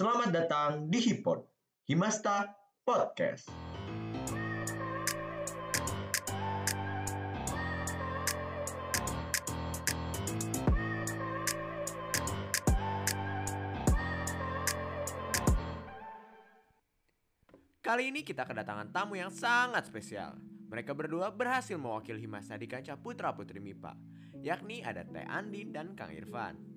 Selamat datang di Hipod, Himasta Podcast. Kali ini kita kedatangan tamu yang sangat spesial. Mereka berdua berhasil mewakili Himasa di kancah Putra Putri MIPA, yakni ada Teh Andin dan Kang Irfan.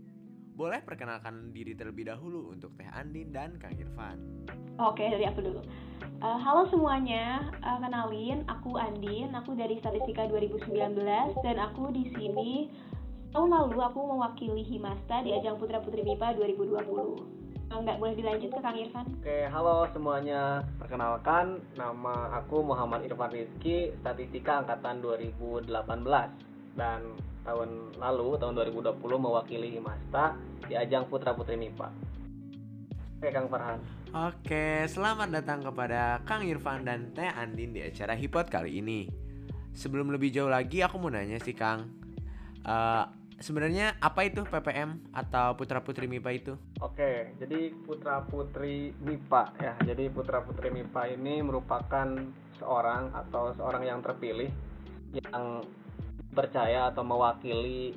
Boleh perkenalkan diri terlebih dahulu untuk Teh Andin dan Kang Irfan. Oke, dari aku dulu. Uh, halo semuanya, uh, kenalin aku Andin, aku dari Statistika 2019 dan aku di sini tahun lalu aku mewakili Himasta di ajang Putra Putri MIPA 2020 nggak boleh dilanjut ke Kang Irfan. Oke, halo semuanya. Perkenalkan, nama aku Muhammad Irfan Rizky, Statistika Angkatan 2018. Dan tahun lalu, tahun 2020, mewakili Himasta di ajang Putra Putri MIPA. Oke, Kang Farhan. Oke, selamat datang kepada Kang Irfan dan Teh Andin di acara Hipot kali ini. Sebelum lebih jauh lagi, aku mau nanya sih Kang. Uh, sebenarnya apa itu PPM atau Putra Putri MIPA itu? Oke, jadi Putra Putri MIPA ya. Jadi Putra Putri MIPA ini merupakan seorang atau seorang yang terpilih yang percaya atau mewakili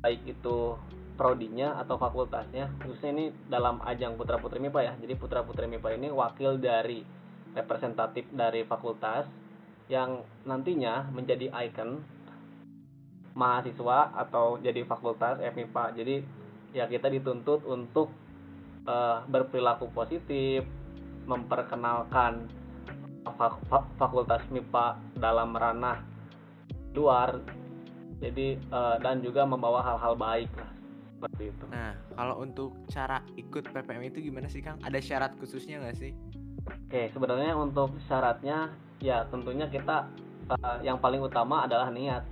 baik itu prodinya atau fakultasnya khususnya ini dalam ajang Putra Putri MIPA ya. Jadi Putra Putri MIPA ini wakil dari representatif dari fakultas yang nantinya menjadi ikon mahasiswa atau jadi fakultas FMIPA jadi ya kita dituntut untuk uh, berperilaku positif memperkenalkan fak fakultas MIPA dalam ranah luar jadi uh, dan juga membawa hal-hal baik lah seperti itu. Nah kalau untuk cara ikut PPM itu gimana sih Kang? Ada syarat khususnya nggak sih? Oke sebenarnya untuk syaratnya ya tentunya kita uh, yang paling utama adalah niat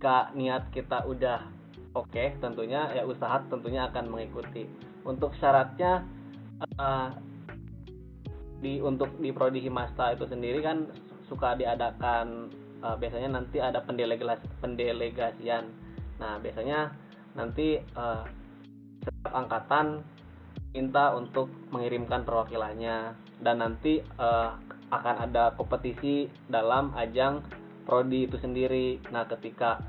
jika niat kita udah oke okay, tentunya ya usaha tentunya akan mengikuti untuk syaratnya uh, di untuk di prodi himasta itu sendiri kan suka diadakan uh, biasanya nanti ada pendelegas pendelegasian nah biasanya nanti uh, setiap angkatan minta untuk mengirimkan perwakilannya dan nanti uh, akan ada kompetisi dalam ajang prodi itu sendiri. Nah, ketika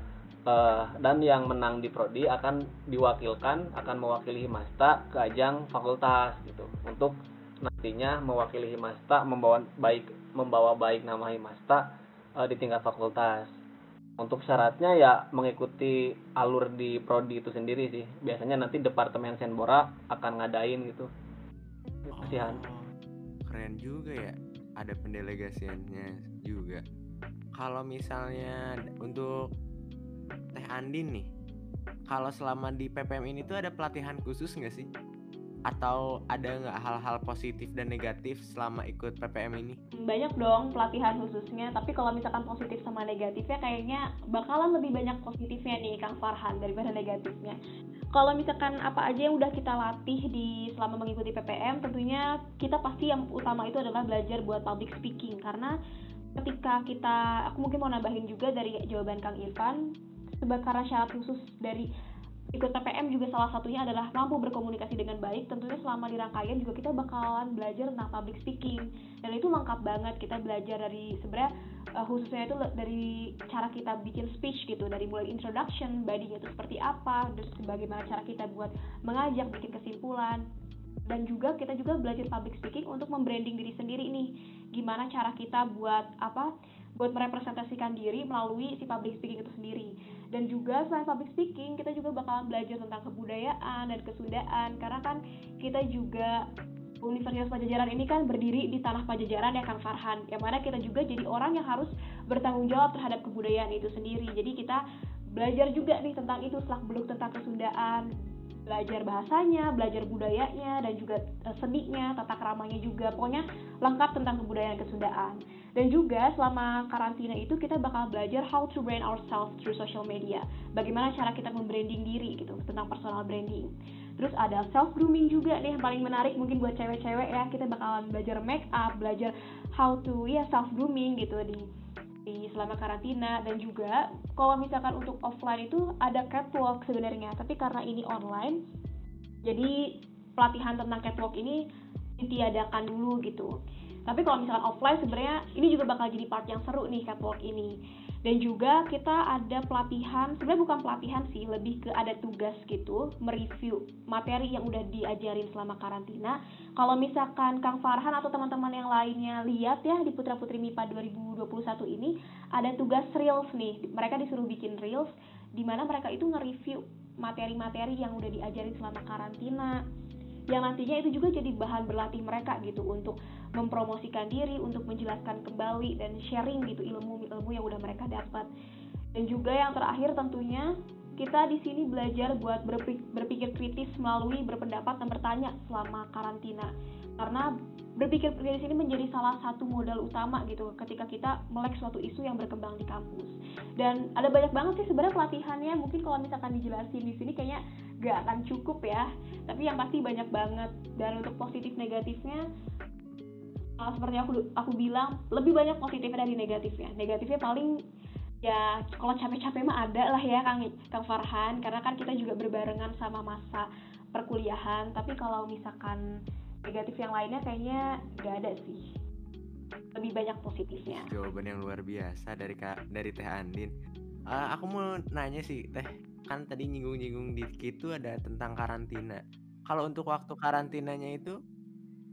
uh, dan yang menang di prodi akan diwakilkan akan mewakili Himasta ke ajang fakultas gitu untuk nantinya mewakili Himasta membawa baik membawa baik nama Himasta uh, di tingkat fakultas. Untuk syaratnya ya mengikuti alur di prodi itu sendiri sih. Biasanya nanti departemen Senbora akan ngadain gitu. Oh, keren juga ya. Ada pendelegasiannya juga kalau misalnya untuk Teh Andin nih, kalau selama di PPM ini tuh ada pelatihan khusus nggak sih? Atau ada nggak hal-hal positif dan negatif selama ikut PPM ini? Banyak dong pelatihan khususnya, tapi kalau misalkan positif sama negatifnya kayaknya bakalan lebih banyak positifnya nih Kang Farhan daripada negatifnya. Kalau misalkan apa aja yang udah kita latih di selama mengikuti PPM, tentunya kita pasti yang utama itu adalah belajar buat public speaking karena ketika kita aku mungkin mau nambahin juga dari jawaban Kang Irfan sebab karena syarat khusus dari ikut PPM juga salah satunya adalah mampu berkomunikasi dengan baik. Tentunya selama di rangkaian juga kita bakalan belajar tentang public speaking. Dan itu lengkap banget. Kita belajar dari sebenarnya uh, khususnya itu dari cara kita bikin speech gitu. Dari mulai introduction badinya itu seperti apa dan bagaimana cara kita buat mengajak bikin kesimpulan. Dan juga kita juga belajar public speaking untuk membranding diri sendiri nih. Gimana cara kita buat apa buat merepresentasikan diri melalui si public speaking itu sendiri dan juga selain public speaking kita juga bakalan belajar tentang kebudayaan dan kesundaan karena kan kita juga Universitas Pajajaran ini kan berdiri di tanah Pajajaran ya Kang Farhan. Yang mana kita juga jadi orang yang harus bertanggung jawab terhadap kebudayaan itu sendiri. Jadi kita belajar juga nih tentang itu selak beluk tentang kesundaan belajar bahasanya, belajar budayanya, dan juga uh, seninya, tata keramanya juga. Pokoknya lengkap tentang kebudayaan kesundaan. Dan juga selama karantina itu kita bakal belajar how to brand ourselves through social media. Bagaimana cara kita membranding diri gitu, tentang personal branding. Terus ada self grooming juga nih yang paling menarik mungkin buat cewek-cewek ya. Kita bakalan belajar make up, belajar how to ya self grooming gitu di di selama karantina dan juga kalau misalkan untuk offline itu ada catwalk sebenarnya tapi karena ini online jadi pelatihan tentang catwalk ini ditiadakan dulu gitu tapi kalau misalkan offline sebenarnya ini juga bakal jadi part yang seru nih catwalk ini. Dan juga kita ada pelatihan sebenarnya bukan pelatihan sih lebih ke ada tugas gitu mereview materi yang udah diajarin selama karantina. Kalau misalkan Kang Farhan atau teman-teman yang lainnya lihat ya di Putra Putri MIPA 2021 ini ada tugas reels nih. Mereka disuruh bikin reels di mana mereka itu nge-review materi-materi yang udah diajarin selama karantina. Yang nantinya itu juga jadi bahan berlatih mereka gitu untuk mempromosikan diri, untuk menjelaskan kembali dan sharing gitu ilmu-ilmu yang udah mereka dapat. Dan juga yang terakhir tentunya kita di sini belajar buat berpikir kritis melalui berpendapat dan bertanya selama karantina. Karena berpikir di sini menjadi salah satu modal utama gitu ketika kita melek suatu isu yang berkembang di kampus. Dan ada banyak banget sih sebenarnya pelatihannya. Mungkin kalau misalkan dijelasin di sini kayaknya gak akan cukup ya. Tapi yang pasti banyak banget. Dan untuk positif negatifnya uh, seperti aku aku bilang lebih banyak positifnya dari negatifnya. Negatifnya paling ya kalau capek-capek mah ada lah ya Kang Kang Farhan. Karena kan kita juga berbarengan sama masa perkuliahan. Tapi kalau misalkan negatif yang lainnya kayaknya nggak ada sih. Lebih banyak positifnya. Jawaban yang luar biasa dari kak dari Teh Andin. Uh, aku mau nanya sih Teh. Kan tadi nyinggung-nyinggung dikit tuh ada tentang karantina. Kalau untuk waktu karantinanya itu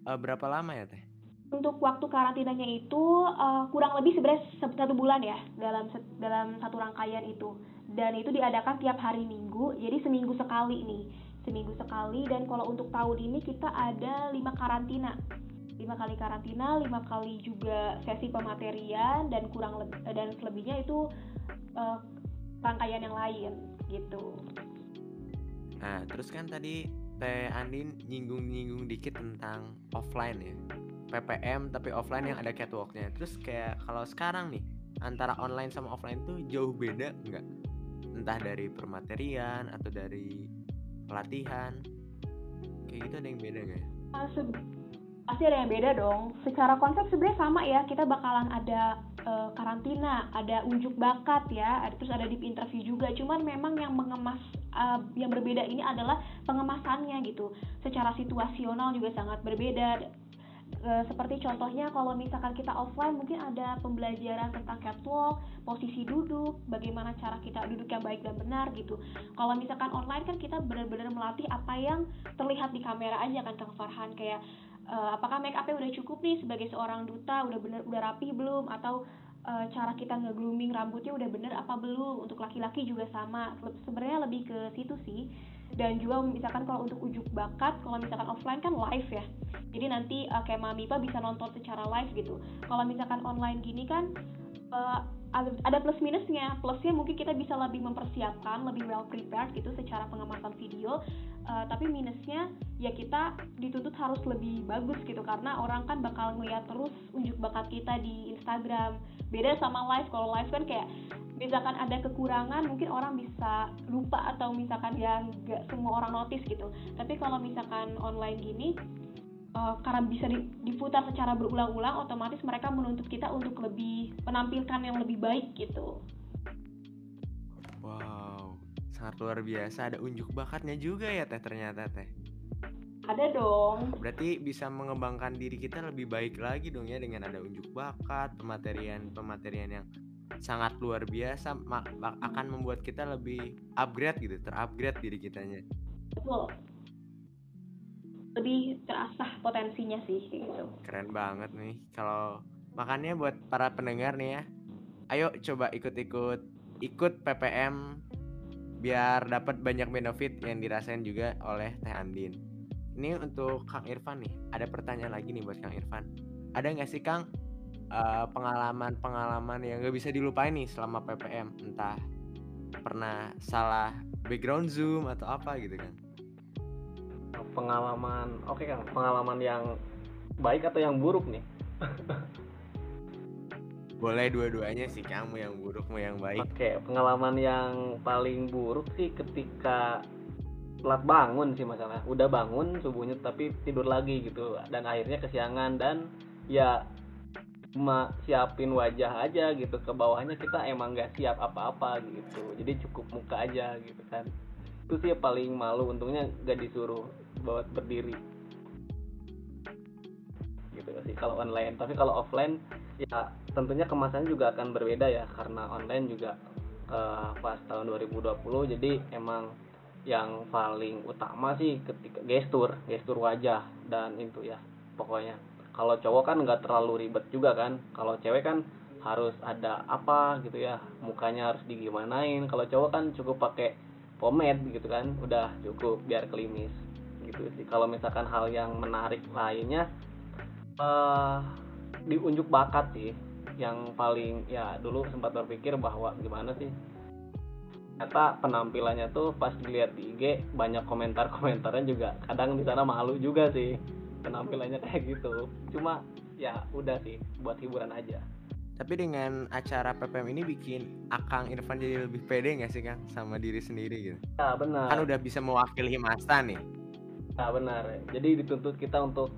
uh, berapa lama ya Teh untuk waktu karantinanya itu uh, kurang lebih sebenarnya satu bulan ya dalam dalam satu rangkaian itu. Dan itu diadakan tiap hari minggu jadi seminggu sekali nih. Seminggu sekali dan kalau untuk tahun ini kita ada lima karantina. Lima kali karantina lima kali juga sesi pematerian dan kurang lebih dan selebihnya itu uh, rangkaian yang lain gitu. Nah terus kan tadi Teh Andin nyinggung-nyinggung dikit tentang offline ya PPM tapi offline yang ada catwalknya terus kayak kalau sekarang nih antara online sama offline tuh jauh beda nggak entah dari permaterian atau dari pelatihan kayak gitu ada yang beda nggak ya? Uh, pasti ada yang beda dong. Secara konsep sebenarnya sama ya. Kita bakalan ada uh, karantina, ada unjuk bakat ya, terus ada deep interview juga. Cuman memang yang mengemas uh, yang berbeda ini adalah pengemasannya gitu. Secara situasional juga sangat berbeda seperti contohnya kalau misalkan kita offline mungkin ada pembelajaran tentang catwalk, posisi duduk, bagaimana cara kita duduk yang baik dan benar gitu. Kalau misalkan online kan kita benar-benar melatih apa yang terlihat di kamera aja kan Kang Farhan. Kayak e, apakah make upnya udah cukup nih sebagai seorang duta, udah bener udah rapi belum? Atau e, cara kita nge-grooming rambutnya udah bener apa belum? Untuk laki-laki juga sama. Sebenarnya lebih ke situ sih dan juga misalkan kalau untuk ujuk bakat kalau misalkan offline kan live ya. Jadi nanti uh, kayak Mami Pak bisa nonton secara live gitu. Kalau misalkan online gini kan uh, ada plus minusnya. Plusnya mungkin kita bisa lebih mempersiapkan lebih well prepared gitu secara pengemasan video. Uh, tapi minusnya ya kita dituntut harus lebih bagus gitu. Karena orang kan bakal ngeliat terus unjuk bakat kita di Instagram. Beda sama live. Kalau live kan kayak misalkan ada kekurangan mungkin orang bisa lupa atau misalkan ya nggak semua orang notice gitu. Tapi kalau misalkan online gini uh, karena bisa diputar secara berulang-ulang otomatis mereka menuntut kita untuk lebih menampilkan yang lebih baik gitu. Wow sangat luar biasa. Ada unjuk bakatnya juga ya teh ternyata teh? Ada dong. Berarti bisa mengembangkan diri kita lebih baik lagi dong ya dengan ada unjuk bakat pematerian pematerian yang sangat luar biasa akan membuat kita lebih upgrade gitu terupgrade diri kitanya. Betul lebih terasah potensinya sih gitu. Keren banget nih. Kalau makanya buat para pendengar nih ya, ayo coba ikut-ikut ikut PPM biar dapat banyak benefit yang dirasain juga oleh Teh Andin. Ini untuk Kang Irfan nih, ada pertanyaan lagi nih buat Kang Irfan. Ada nggak sih Kang eh, pengalaman-pengalaman yang nggak bisa dilupain nih selama PPM? Entah pernah salah background Zoom atau apa gitu kan? Pengalaman oke okay, kan pengalaman yang baik atau yang buruk nih? Boleh dua-duanya sih kamu yang buruk mau yang baik. Oke okay, pengalaman yang paling buruk sih ketika telat bangun sih masalah udah bangun subuhnya tapi tidur lagi gitu dan akhirnya kesiangan dan ya cuma siapin wajah aja gitu ke bawahnya kita emang nggak siap apa-apa gitu. Jadi cukup muka aja gitu kan. Itu sih paling malu untungnya gak disuruh buat berdiri. Gitu sih kalau online. Tapi kalau offline ya tentunya kemasannya juga akan berbeda ya karena online juga uh, pas tahun 2020 jadi emang yang paling utama sih ketika gestur gestur wajah dan itu ya pokoknya. Kalau cowok kan nggak terlalu ribet juga kan kalau cewek kan harus ada apa gitu ya mukanya harus digimanain. Kalau cowok kan cukup pakai pomade gitu kan udah cukup biar klimis gitu sih. Kalau misalkan hal yang menarik lainnya uh, diunjuk bakat sih. Yang paling ya dulu sempat berpikir bahwa gimana sih? Ternyata penampilannya tuh pas dilihat di IG banyak komentar-komentarnya juga kadang di sana malu juga sih. Penampilannya kayak gitu. Cuma ya udah sih buat hiburan aja. Tapi dengan acara PPM ini bikin Akang Irfan jadi lebih pede gak sih Kang? Sama diri sendiri gitu? Ya benar. Kan udah bisa mewakili Himasta nih. Ya benar. Jadi dituntut kita untuk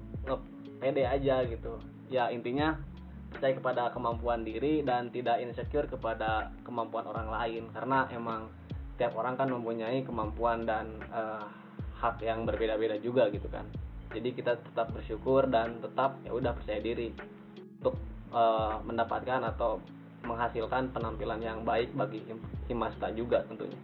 pede aja gitu. Ya intinya percaya kepada kemampuan diri dan tidak insecure kepada kemampuan orang lain karena emang tiap orang kan mempunyai kemampuan dan uh, hak yang berbeda-beda juga gitu kan. Jadi kita tetap bersyukur dan tetap ya udah percaya diri untuk uh, mendapatkan atau menghasilkan penampilan yang baik bagi Himasta juga tentunya.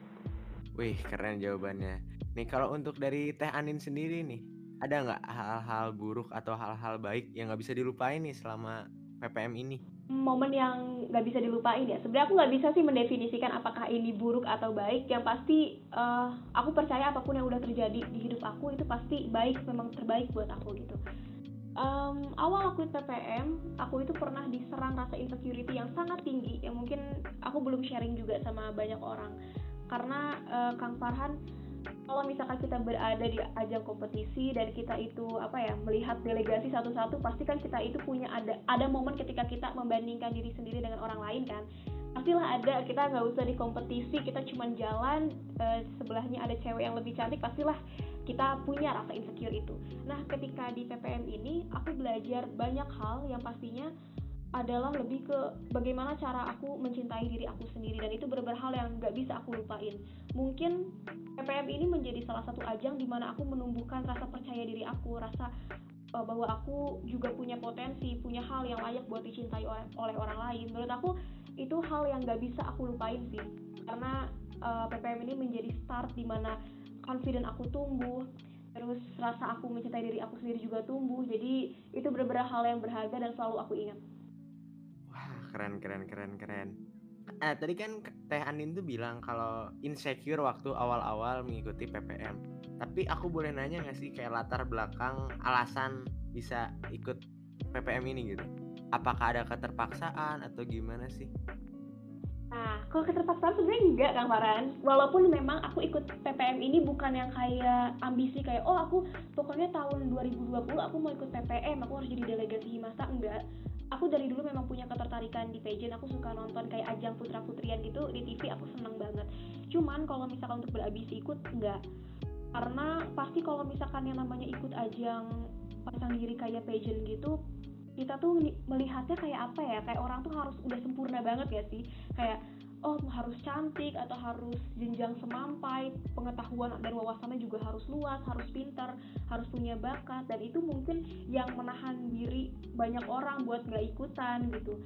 Wih keren jawabannya. Nih kalau untuk dari Teh Anin sendiri nih, ada nggak hal-hal buruk atau hal-hal baik yang nggak bisa dilupain nih selama PPM ini? Momen yang nggak bisa dilupain ya. Sebenarnya aku nggak bisa sih mendefinisikan apakah ini buruk atau baik. Yang pasti uh, aku percaya apa pun yang udah terjadi di hidup aku itu pasti baik, memang terbaik buat aku gitu um, awal aku PPM aku itu pernah diserang rasa insecurity yang sangat tinggi yang mungkin aku belum sharing juga sama banyak orang karena uh, Kang Farhan kalau misalkan kita berada di ajang kompetisi dan kita itu apa ya melihat delegasi satu-satu pasti kan kita itu punya ada ada momen ketika kita membandingkan diri sendiri dengan orang lain kan pastilah ada kita nggak usah di kompetisi kita cuma jalan uh, sebelahnya ada cewek yang lebih cantik pastilah kita punya rasa insecure itu. Nah, ketika di PPM ini aku belajar banyak hal yang pastinya adalah lebih ke bagaimana cara aku mencintai diri aku sendiri dan itu benar-benar hal yang nggak bisa aku lupain. Mungkin PPM ini menjadi salah satu ajang di mana aku menumbuhkan rasa percaya diri aku, rasa uh, bahwa aku juga punya potensi, punya hal yang layak buat dicintai oleh, oleh orang lain. Menurut aku itu hal yang nggak bisa aku lupain sih, karena uh, eh, PPM ini menjadi start di mana confident aku tumbuh terus rasa aku mencintai diri aku sendiri juga tumbuh jadi itu benar-benar hal yang berharga dan selalu aku ingat keren keren keren keren. Eh tadi kan Teh Anin tuh bilang kalau insecure waktu awal-awal mengikuti PPM tapi aku boleh nanya gak sih kayak latar belakang alasan bisa ikut PPM ini gitu? Apakah ada keterpaksaan atau gimana sih? Nah, kalau keterpaksaan sebenarnya enggak Kang Farhan. Walaupun memang aku ikut PPM ini bukan yang kayak ambisi kayak oh aku pokoknya tahun 2020 aku mau ikut PPM, aku harus jadi delegasi Himasta enggak. Aku dari dulu memang punya ketertarikan di pageant, aku suka nonton kayak ajang putra-putrian gitu di TV, aku seneng banget. Cuman kalau misalkan untuk berambisi ikut enggak. Karena pasti kalau misalkan yang namanya ikut ajang pasang diri kayak pageant gitu kita tuh melihatnya kayak apa ya kayak orang tuh harus udah sempurna banget ya sih kayak oh harus cantik atau harus jenjang semampai pengetahuan dan wawasannya juga harus luas harus pintar harus punya bakat dan itu mungkin yang menahan diri banyak orang buat nggak ikutan gitu.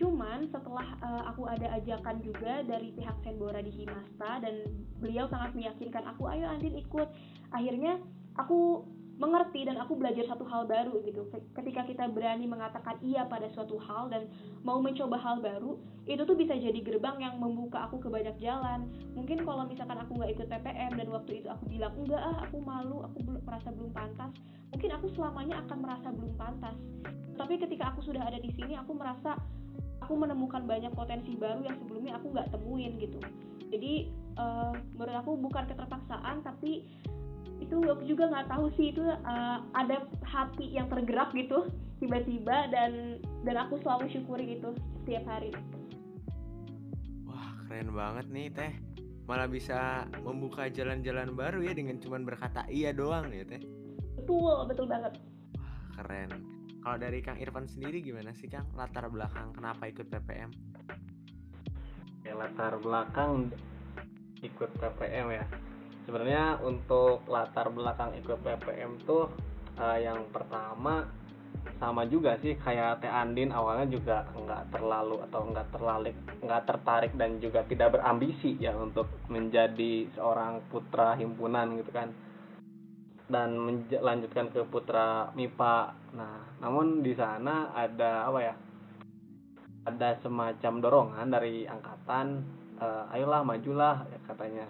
Cuman setelah uh, aku ada ajakan juga dari pihak Senbora di Himasta dan beliau sangat meyakinkan aku ayo Andin ikut. Akhirnya aku mengerti dan aku belajar satu hal baru gitu. Ketika kita berani mengatakan iya pada suatu hal dan mau mencoba hal baru itu tuh bisa jadi gerbang yang membuka aku ke banyak jalan. Mungkin kalau misalkan aku nggak ikut PPM dan waktu itu aku bilang enggak ah aku malu aku merasa belum pantas mungkin aku selamanya akan merasa belum pantas. Tapi ketika aku sudah ada di sini aku merasa aku menemukan banyak potensi baru yang sebelumnya aku nggak temuin gitu. Jadi uh, menurut aku bukan keterpaksaan tapi itu aku juga nggak tahu sih itu uh, ada hati yang tergerak gitu tiba-tiba dan dan aku selalu syukuri itu setiap hari. Wah keren banget nih teh. Malah bisa membuka jalan-jalan baru ya dengan cuman berkata iya doang ya teh. Betul betul banget. Wah keren. Kalau dari Kang Irfan sendiri gimana sih Kang? Latar belakang kenapa ikut PPM ya latar belakang ikut PPM ya sebenarnya untuk latar belakang ikut PPM tuh uh, yang pertama sama juga sih kayak Teh Andin awalnya juga nggak terlalu atau nggak terlalik nggak tertarik dan juga tidak berambisi ya untuk menjadi seorang putra himpunan gitu kan. Dan melanjutkan ke putra MIPA nah namun di sana ada apa ya ada semacam dorongan dari angkatan uh, ayolah majulah ya katanya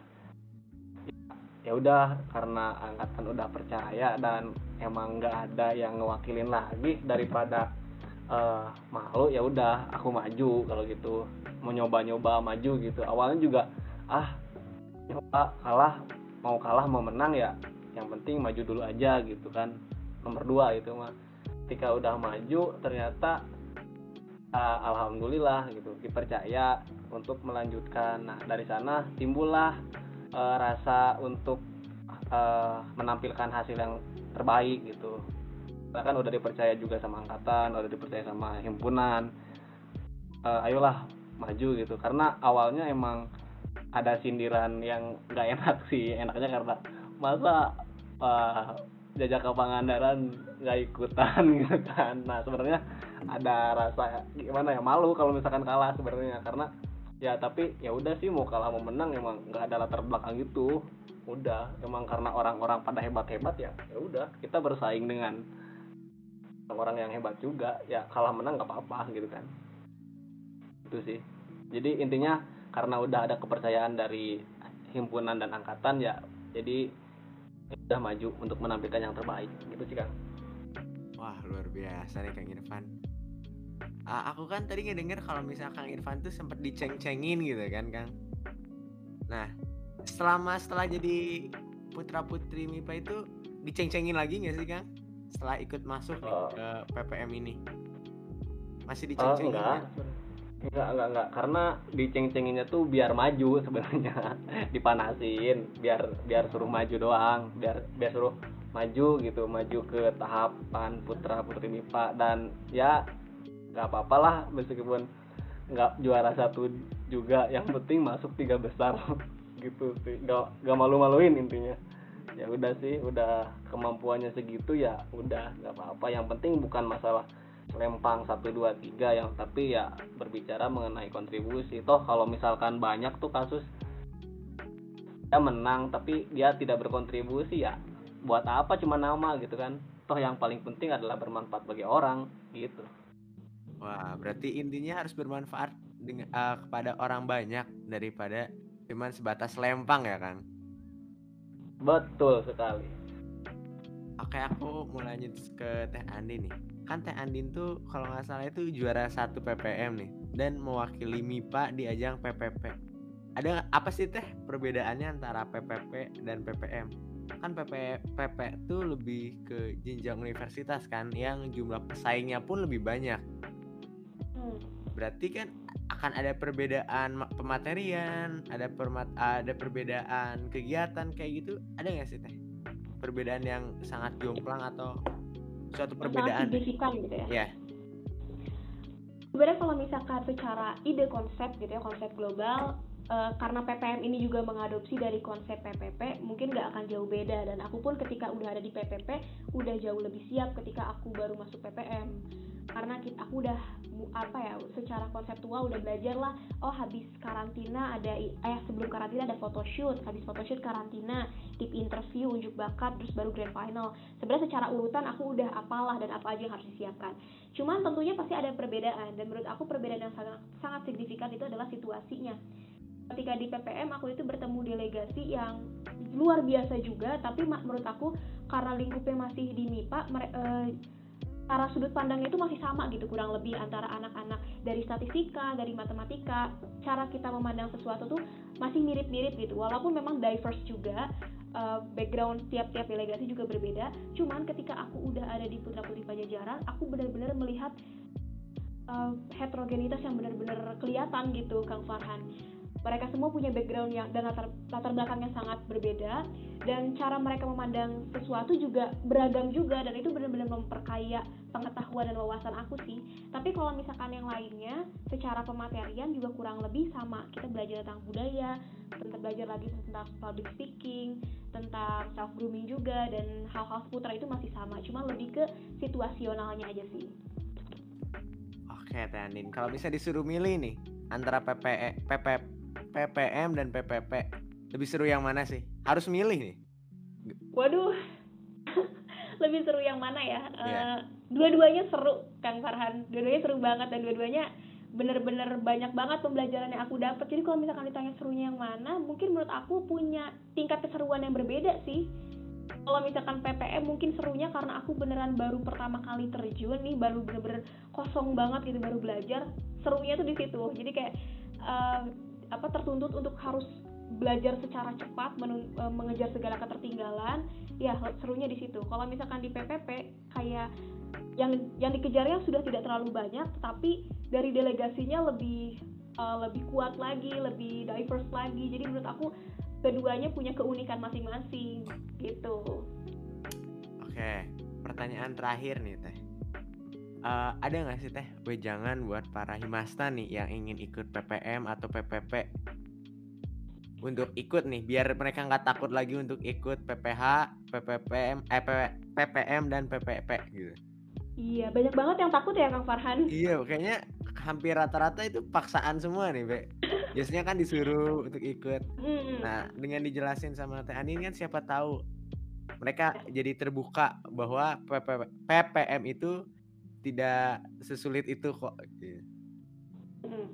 ya udah karena angkatan udah percaya dan emang nggak ada yang ngewakilin lagi daripada uh, malu ya udah aku maju kalau gitu. Mau nyoba-nyoba maju gitu. Awalnya juga ah nyoba kalah mau kalah mau menang ya yang penting maju dulu aja gitu kan. Nomor dua itu mah. Ketika udah maju ternyata uh, alhamdulillah gitu dipercaya untuk melanjutkan. Nah dari sana timbullah uh, rasa untuk uh, menampilkan hasil yang terbaik gitu. Bahkan udah dipercaya juga sama angkatan udah dipercaya sama himpunan. Uh, ayolah maju gitu. Karena awalnya emang ada sindiran yang nggak enak sih enaknya karena masa uh, jajak ke Pangandaran nggak ikutan gitu kan. Nah sebenarnya ada rasa gimana ya malu kalau misalkan kalah sebenarnya. Karena ya tapi ya udah sih mau kalah mau menang emang nggak ada latar belakang gitu. Udah emang karena orang-orang pada hebat-hebat ya ya udah kita bersaing dengan orang yang hebat juga. Ya kalah menang nggak apa-apa gitu kan. Itu sih. Jadi intinya karena udah ada kepercayaan dari himpunan dan angkatan ya jadi udah maju untuk menampilkan yang terbaik. Gitu sih kang. Wah luar biasa nih kang Irfan uh, aku kan tadi ngedenger kalau misalnya Kang Irfan tuh sempat diceng-cengin gitu kan Kang. Nah selama setelah jadi putra putri MIPA itu diceng-cengin lagi nggak sih Kang? Setelah ikut masuk nih oh. ke PPM ini. Masih oh, diceng-cengin oh, enggak. enggak enggak enggak. Karena diceng-cenginnya tuh biar maju sebenarnya. Dipanasin biar biar suruh maju doang. Biar biar suruh maju gitu maju ke tahapan putra putri MIPA dan ya nggak apa-apa lah meskipun nggak juara satu juga yang penting masuk tiga besar gitu sih. Nggak nggak malu-maluin intinya. Ya udah sih udah kemampuannya segitu ya udah nggak apa-apa. Yang penting bukan masalah lempang satu dua tiga yang tapi ya berbicara mengenai kontribusi. Toh kalau misalkan banyak tuh kasus dia menang tapi dia tidak berkontribusi ya buat apa cuma nama gitu kan? Toh yang paling penting adalah bermanfaat bagi orang gitu Wah, berarti intinya harus bermanfaat dengan uh, kepada orang banyak daripada cuman sebatas lempang ya kan? Betul sekali. Oke, aku mau lanjut ke Teh Andin nih. Kan Teh Andin tuh kalau nggak salah itu juara satu PPM nih dan mewakili MIPA di ajang PPP. Ada apa sih Teh perbedaannya antara PPP dan PPM? Kan PP PP tuh lebih ke jenjang universitas kan yang jumlah pesaingnya pun lebih banyak berarti kan akan ada perbedaan pematerian ada permat ada perbedaan kegiatan kayak gitu. Ada nggak sih teh? Perbedaan yang sangat jomplang atau suatu perbedaan sangat signifikan gitu ya? Yeah. sebenarnya kalau misalkan secara ide konsep gitu ya konsep global uh, karena PPM ini juga mengadopsi dari konsep PPP mungkin nggak akan jauh beda. Dan aku pun ketika udah ada di PPP udah jauh lebih siap ketika aku baru masuk PPM karena kita, aku udah apa ya secara konseptual udah belajar lah oh habis karantina ada eh sebelum karantina ada photoshoot habis photoshoot karantina tip interview unjuk bakat terus baru grand final. Sebenarnya secara urutan aku udah apalah dan apa aja yang harus disiapkan. Cuman tentunya pasti ada perbedaan dan menurut aku perbedaan yang sangat sangat signifikan itu adalah situasinya. Ketika di PPM aku itu bertemu delegasi yang luar biasa juga tapi menurut aku karena lingkupnya masih di MIPA cara sudut pandangnya itu masih sama gitu kurang lebih antara anak-anak dari statistika, dari matematika, cara kita memandang sesuatu tuh masih mirip-mirip gitu. Walaupun memang diverse juga uh, background tiap-tiap delegasi juga berbeda. Cuman ketika aku udah ada di Putra Putri Pajajaran, aku benar-benar melihat uh, heterogenitas yang benar-benar kelihatan gitu, Kang Farhan. Mereka semua punya background yang dan latar, latar belakang yang sangat berbeda. Dan cara mereka memandang sesuatu juga beragam juga dan itu benar-benar memperkaya pengetahuan dan wawasan aku sih. Tapi kalau misalkan yang lainnya secara pematerian juga kurang lebih sama. Kita belajar tentang budaya tentang belajar lagi tentang public speaking tentang self grooming juga dan hal-hal seputar itu masih sama. Cuma lebih ke situasionalnya aja sih. Oke Teh Andin kalau bisa disuruh milih nih antara PPE, PP, PPM dan PPP lebih seru yang mana sih? Harus milih nih. Waduh. Lebih seru yang mana ya? Yeah. uh, dua-duanya seru Kang Farhan? Dua-duanya seru banget dan dua-duanya bener-bener banyak banget pembelajaran yang aku dapat jadi kalau misalkan ditanya serunya yang mana mungkin menurut aku punya tingkat keseruan yang berbeda sih. Kalau misalkan PPM mungkin serunya karena aku beneran baru pertama kali terjun nih baru bener-bener kosong banget gitu baru belajar. Serunya tuh di situ. Jadi kayak uh, apa tertuntut untuk harus belajar secara cepat e, mengejar segala ketertinggalan ya serunya di situ. Kalau misalkan di PPP kayak yang yang dikejarnya sudah tidak terlalu banyak tapi dari delegasinya lebih uh, lebih kuat lagi lebih diverse lagi. Jadi menurut aku keduanya punya keunikan masing-masing gitu. Oke pertanyaan terakhir nih teh uh, ada nggak sih teh wejangan buat para himasta nih yang ingin ikut PPM atau PPP untuk ikut nih biar mereka nggak takut lagi untuk ikut PPH, PPPM, eh, PPM dan PPP gitu. Iya banyak banget yang takut ya Kang Farhan. Iya kayaknya hampir rata-rata itu paksaan semua nih Be. Biasanya kan disuruh untuk ikut. Nah dengan dijelasin sama Teh Anin kan siapa tahu mereka jadi terbuka bahwa PPM itu tidak sesulit itu kok gitu. Hmm.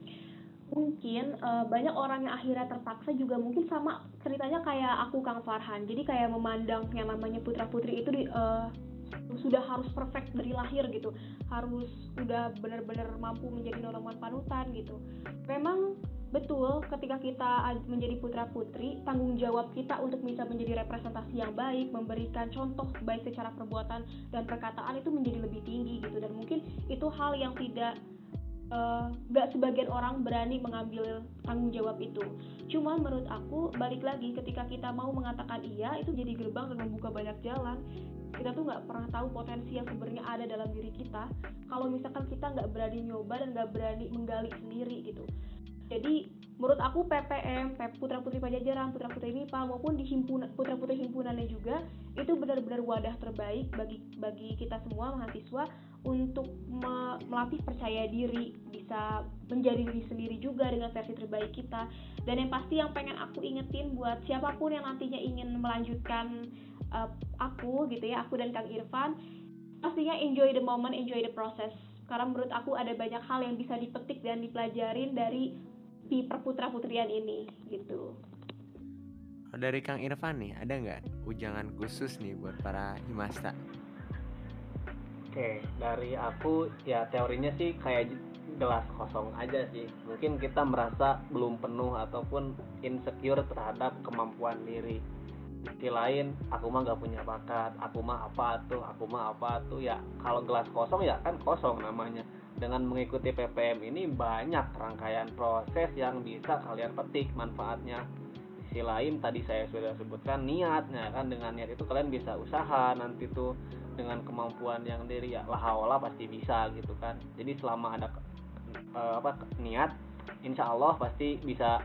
Mungkin uh, banyak orang yang akhirnya terpaksa juga mungkin sama ceritanya kayak aku Kang Farhan. Jadi kayak memandang yang namanya putra putri itu di, uh, sudah harus perfect dari lahir gitu, harus udah benar-benar mampu menjadi norawan panutan gitu. Memang betul ketika kita menjadi putra putri tanggung jawab kita untuk bisa menjadi representasi yang baik memberikan contoh baik secara perbuatan dan perkataan itu menjadi lebih tinggi gitu dan mungkin itu hal yang tidak uh, gak sebagian orang berani mengambil tanggung jawab itu. Cuma menurut aku balik lagi ketika kita mau mengatakan iya itu jadi gerbang dan membuka banyak jalan. Kita tuh nggak pernah tahu potensi yang sebenarnya ada dalam diri kita. Kalau misalkan kita nggak berani nyoba dan nggak berani menggali sendiri gitu jadi menurut aku PPM, Putra Putri Pajajaran, Putra Putri MIPA maupun di himpunan Putra Putri himpunannya juga itu benar-benar wadah terbaik bagi bagi kita semua mahasiswa untuk me melatih percaya diri, bisa menjadi diri sendiri juga dengan versi terbaik kita. Dan yang pasti yang pengen aku ingetin buat siapa pun yang nantinya ingin melanjutkan uh, aku gitu ya, aku dan Kang Irfan, pastinya enjoy the moment, enjoy the process. Karena menurut aku ada banyak hal yang bisa dipetik dan dipelajarin dari di perputra putrian ini gitu. Dari Kang Irfan nih, ada nggak ujangan khusus nih buat para himasta? Oke, dari aku ya teorinya sih kayak gelas kosong aja sih. Mungkin kita merasa belum penuh ataupun insecure terhadap kemampuan diri. Di lain, aku mah gak punya bakat, aku mah apa tuh, aku mah apa tuh ya. Kalau gelas kosong ya kan kosong namanya dengan mengikuti PPM ini banyak rangkaian proses yang bisa kalian petik manfaatnya. Sisi lain tadi saya sudah sebutkan niatnya kan dengan niat itu kalian bisa usaha nanti tuh dengan kemampuan yang diri ya lah pasti bisa gitu kan. Jadi selama ada uh, apa niat insya Allah pasti bisa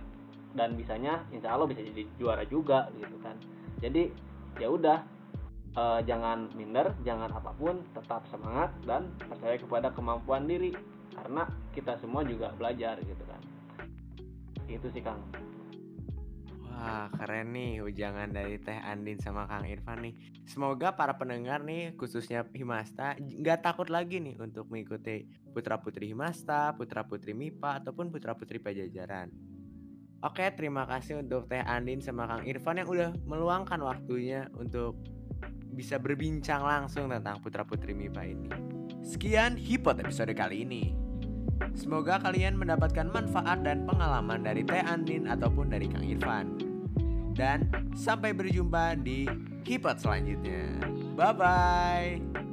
dan bisanya insya Allah bisa jadi juara juga gitu kan. Jadi ya udah uh, jangan minder, jangan apa pun, tetap semangat dan percaya kepada kemampuan diri karena kita semua juga belajar gitu kan. Itu sih Kang. Wah keren nih ujangan dari Teh Andin sama Kang Irfan nih. Semoga para pendengar nih khususnya Himasta nggak takut lagi nih untuk mengikuti putra putri Himasta, putra putri MIPA ataupun putra putri Pajajaran. Oke terima kasih untuk Teh Andin sama Kang Irfan yang udah meluangkan waktunya untuk bisa berbincang langsung tentang putra-putri MIPA ini. Sekian Hipot episode kali ini. Semoga kalian mendapatkan manfaat dan pengalaman dari Teh Andin ataupun dari Kang Irfan. Dan sampai berjumpa di Hipot selanjutnya. Bye-bye.